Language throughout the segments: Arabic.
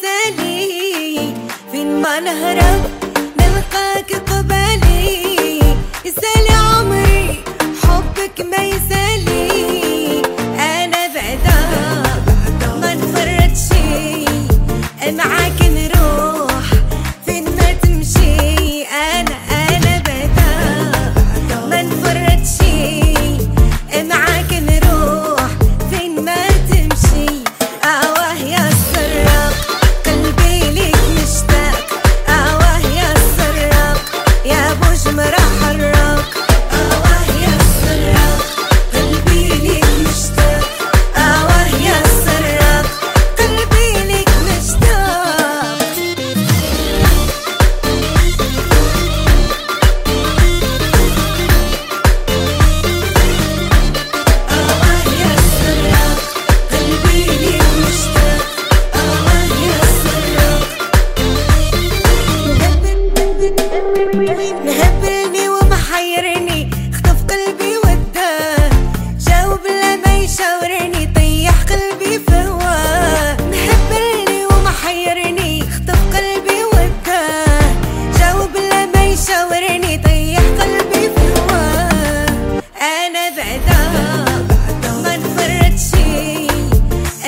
سالي فين ما نهرب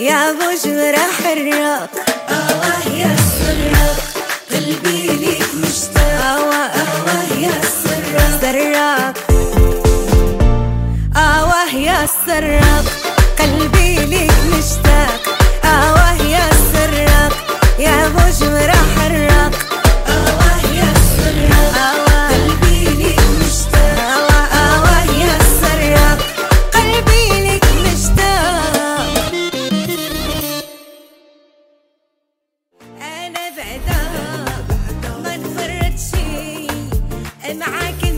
يا بجرة حراق آه يا سراق قلبي ليك مشتاق. آه آه يا سراق آه يا قلبي ليك مشتاق. I can